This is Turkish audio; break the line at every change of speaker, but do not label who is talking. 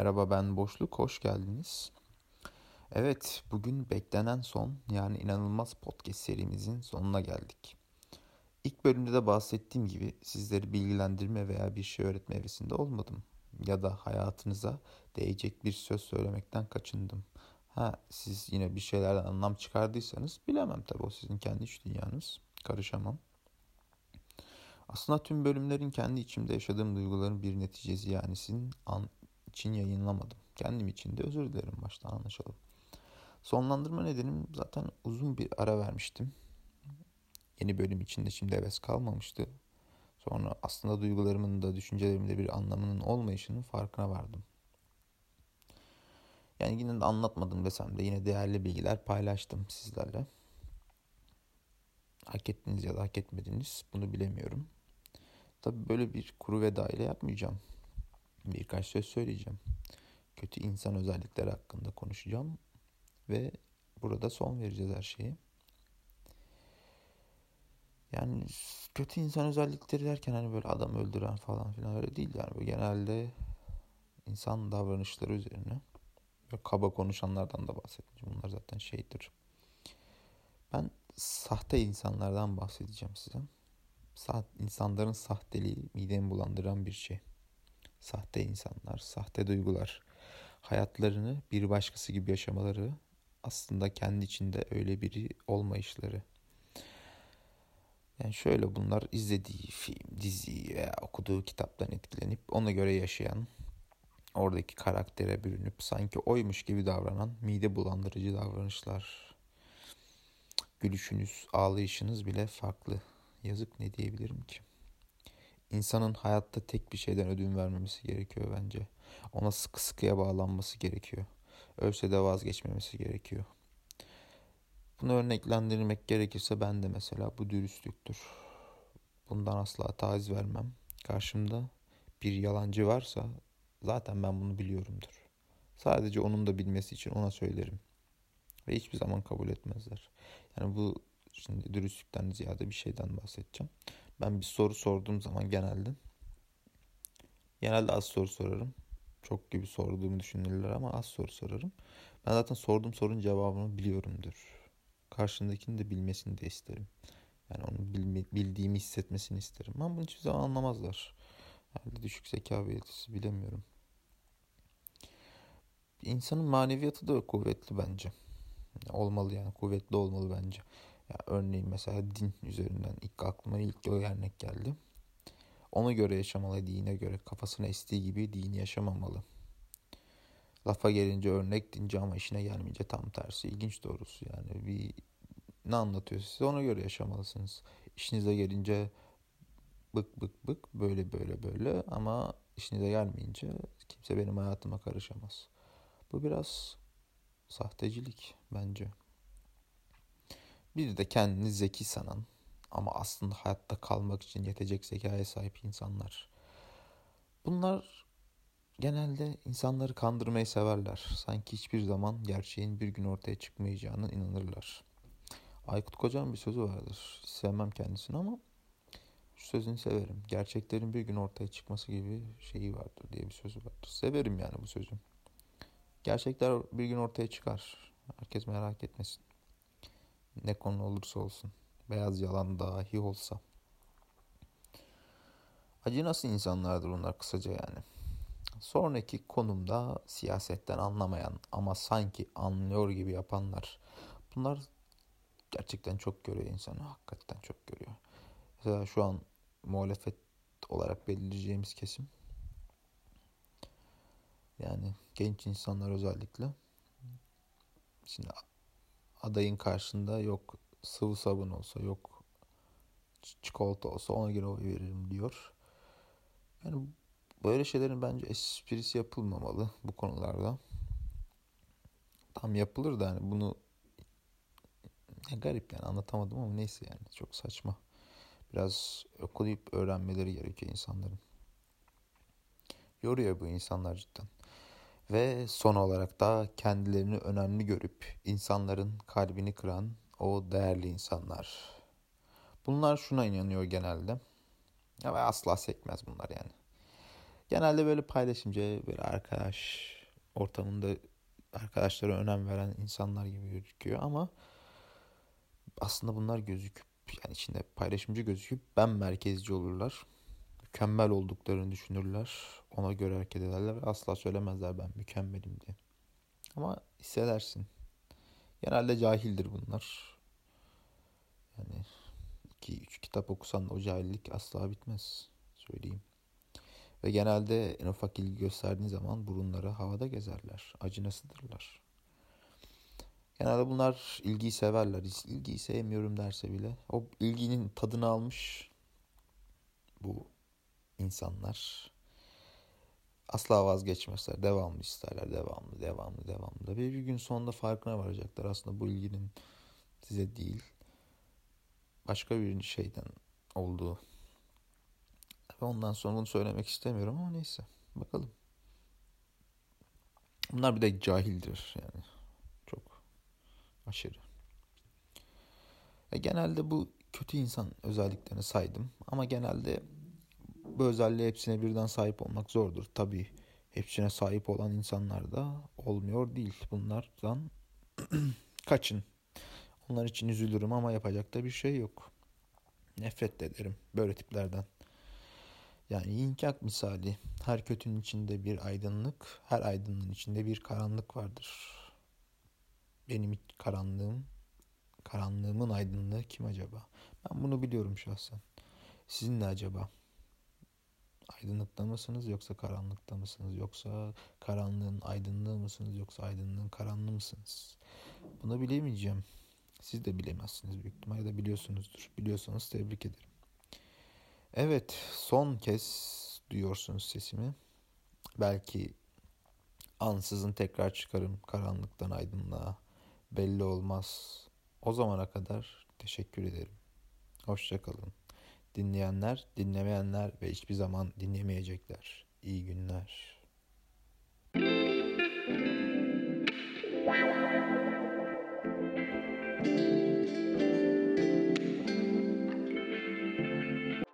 Merhaba ben Boşluk, hoş geldiniz. Evet, bugün beklenen son yani inanılmaz podcast serimizin sonuna geldik. İlk bölümde de bahsettiğim gibi sizleri bilgilendirme veya bir şey öğretme evresinde olmadım. Ya da hayatınıza değecek bir söz söylemekten kaçındım. Ha siz yine bir şeylerden anlam çıkardıysanız bilemem tabii o sizin kendi iç dünyanız. Karışamam. Aslında tüm bölümlerin kendi içimde yaşadığım duyguların bir neticesi yani sizin an için yayınlamadım. Kendim için de özür dilerim baştan anlaşalım. Sonlandırma nedenim zaten uzun bir ara vermiştim. Yeni bölüm içinde şimdi heves kalmamıştı. Sonra aslında duygularımın da düşüncelerimin de bir anlamının olmayışının farkına vardım. Yani yine de anlatmadım desem de yine değerli bilgiler paylaştım sizlerle. Hak ettiniz ya da hak etmediniz bunu bilemiyorum. Tabii böyle bir kuru veda ile yapmayacağım. Birkaç söz söyleyeceğim. Kötü insan özellikleri hakkında konuşacağım ve burada son vereceğiz her şeyi. Yani kötü insan özellikleri derken hani böyle adam öldüren falan filan öyle değil yani. Böyle genelde insan davranışları üzerine ve kaba konuşanlardan da bahsedeceğim. Bunlar zaten şeydir. Ben sahte insanlardan bahsedeceğim size. Saht, insanların sahteliği midemi bulandıran bir şey. Sahte insanlar, sahte duygular. Hayatlarını bir başkası gibi yaşamaları aslında kendi içinde öyle biri olmayışları. Yani şöyle bunlar izlediği film, dizi veya okuduğu kitaptan etkilenip ona göre yaşayan, oradaki karaktere bürünüp sanki oymuş gibi davranan mide bulandırıcı davranışlar. Gülüşünüz, ağlayışınız bile farklı. Yazık ne diyebilirim ki? İnsanın hayatta tek bir şeyden ödün vermemesi gerekiyor bence. Ona sıkı sıkıya bağlanması gerekiyor. Ölse de vazgeçmemesi gerekiyor. Bunu örneklendirmek gerekirse ben de mesela bu dürüstlüktür. Bundan asla taviz vermem. Karşımda bir yalancı varsa zaten ben bunu biliyorumdur. Sadece onun da bilmesi için ona söylerim. Ve hiçbir zaman kabul etmezler. Yani bu şimdi dürüstlükten ziyade bir şeyden bahsedeceğim. Ben bir soru sorduğum zaman genelde genelde az soru sorarım. Çok gibi sorduğumu düşünürler ama az soru sorarım. Ben zaten sorduğum sorunun cevabını biliyorumdur. Karşındakini de bilmesini de isterim. Yani onu bildiğimi hissetmesini isterim. Ama bunu hiçbir zaman anlamazlar. Yani düşük zeka belirtisi bilemiyorum. İnsanın maneviyatı da kuvvetli bence. Olmalı yani kuvvetli olmalı bence. Ya örneğin mesela din üzerinden ilk aklıma ilk o örnek geldi. Ona göre yaşamalı, dine göre kafasına estiği gibi dini yaşamamalı. Lafa gelince örnek dince ama işine gelmeyince tam tersi. İlginç doğrusu yani bir ne anlatıyor size ona göre yaşamalısınız. İşinize gelince bık bık bık böyle böyle böyle ama işinize gelmeyince kimse benim hayatıma karışamaz. Bu biraz sahtecilik bence. Bir de kendini zeki sanan ama aslında hayatta kalmak için yetecek zekaya sahip insanlar. Bunlar genelde insanları kandırmayı severler. Sanki hiçbir zaman gerçeğin bir gün ortaya çıkmayacağına inanırlar. Aykut Kocaman bir sözü vardır. Sevmem kendisini ama şu sözünü severim. Gerçeklerin bir gün ortaya çıkması gibi şeyi vardır diye bir sözü vardır. Severim yani bu sözü. Gerçekler bir gün ortaya çıkar. Herkes merak etmesin. Ne konu olursa olsun. Beyaz yalan dahi olsa. Acı nasıl insanlardır onlar kısaca yani. Sonraki konumda siyasetten anlamayan ama sanki anlıyor gibi yapanlar. Bunlar gerçekten çok görüyor insanı. Hakikaten çok görüyor. Mesela şu an muhalefet olarak belirleyeceğimiz kesim. Yani genç insanlar özellikle. Şimdi adayın karşında yok sıvı sabun olsa yok çikolata olsa ona göre oy veririm diyor. Yani böyle şeylerin bence esprisi yapılmamalı bu konularda. Tam yapılır da hani bunu ya garip yani anlatamadım ama neyse yani çok saçma. Biraz okuyup öğrenmeleri gerekiyor insanların. Yoruyor bu insanlar cidden. Ve son olarak da kendilerini önemli görüp insanların kalbini kıran o değerli insanlar. Bunlar şuna inanıyor genelde. Ya ve asla sekmez bunlar yani. Genelde böyle paylaşımcı, böyle arkadaş ortamında arkadaşlara önem veren insanlar gibi gözüküyor ama aslında bunlar gözüküp yani içinde paylaşımcı gözüküp ben merkezci olurlar. Mükemmel olduklarını düşünürler. Ona göre hareket ederler. Asla söylemezler ben mükemmelim diye. Ama hissedersin. Genelde cahildir bunlar. Yani iki üç kitap okusan da o cahillik asla bitmez. Söyleyeyim. Ve genelde en ufak ilgi gösterdiğin zaman burunları havada gezerler. Acınasıdırlar. Genelde bunlar ilgiyi severler. İlgiyi sevmiyorum derse bile o ilginin tadını almış bu insanlar asla vazgeçmezler. Devamlı isterler. Devamlı, devamlı, devamlı. Ve bir gün sonunda farkına varacaklar. Aslında bu ilginin size değil başka bir şeyden olduğu. Ve ondan sonra bunu söylemek istemiyorum ama neyse. Bakalım. Bunlar bir de cahildir yani. Çok aşırı. Ve genelde bu kötü insan özelliklerini saydım. Ama genelde bu özelliğe hepsine birden sahip olmak zordur. Tabii hepsine sahip olan insanlar da olmuyor değil. Bunlardan kaçın. Onlar için üzülürüm ama yapacak da bir şey yok. Nefret ederim böyle tiplerden. Yani inkak misali. Her kötünün içinde bir aydınlık, her aydınlığın içinde bir karanlık vardır. Benim karanlığım, karanlığımın aydınlığı kim acaba? Ben bunu biliyorum şahsen. Sizin ne acaba? Aydınlıkta mısınız yoksa karanlıkta mısınız? Yoksa karanlığın aydınlığı mısınız yoksa aydınlığın karanlığı mısınız? Bunu bilemeyeceğim. Siz de bilemezsiniz büyük ihtimalle de biliyorsunuzdur. Biliyorsanız tebrik ederim. Evet, son kez duyuyorsunuz sesimi. Belki ansızın tekrar çıkarım karanlıktan aydınlığa. Belli olmaz. O zamana kadar teşekkür ederim. Hoşçakalın. Dinleyenler, dinlemeyenler ve hiçbir zaman dinlemeyecekler. İyi günler. Wow.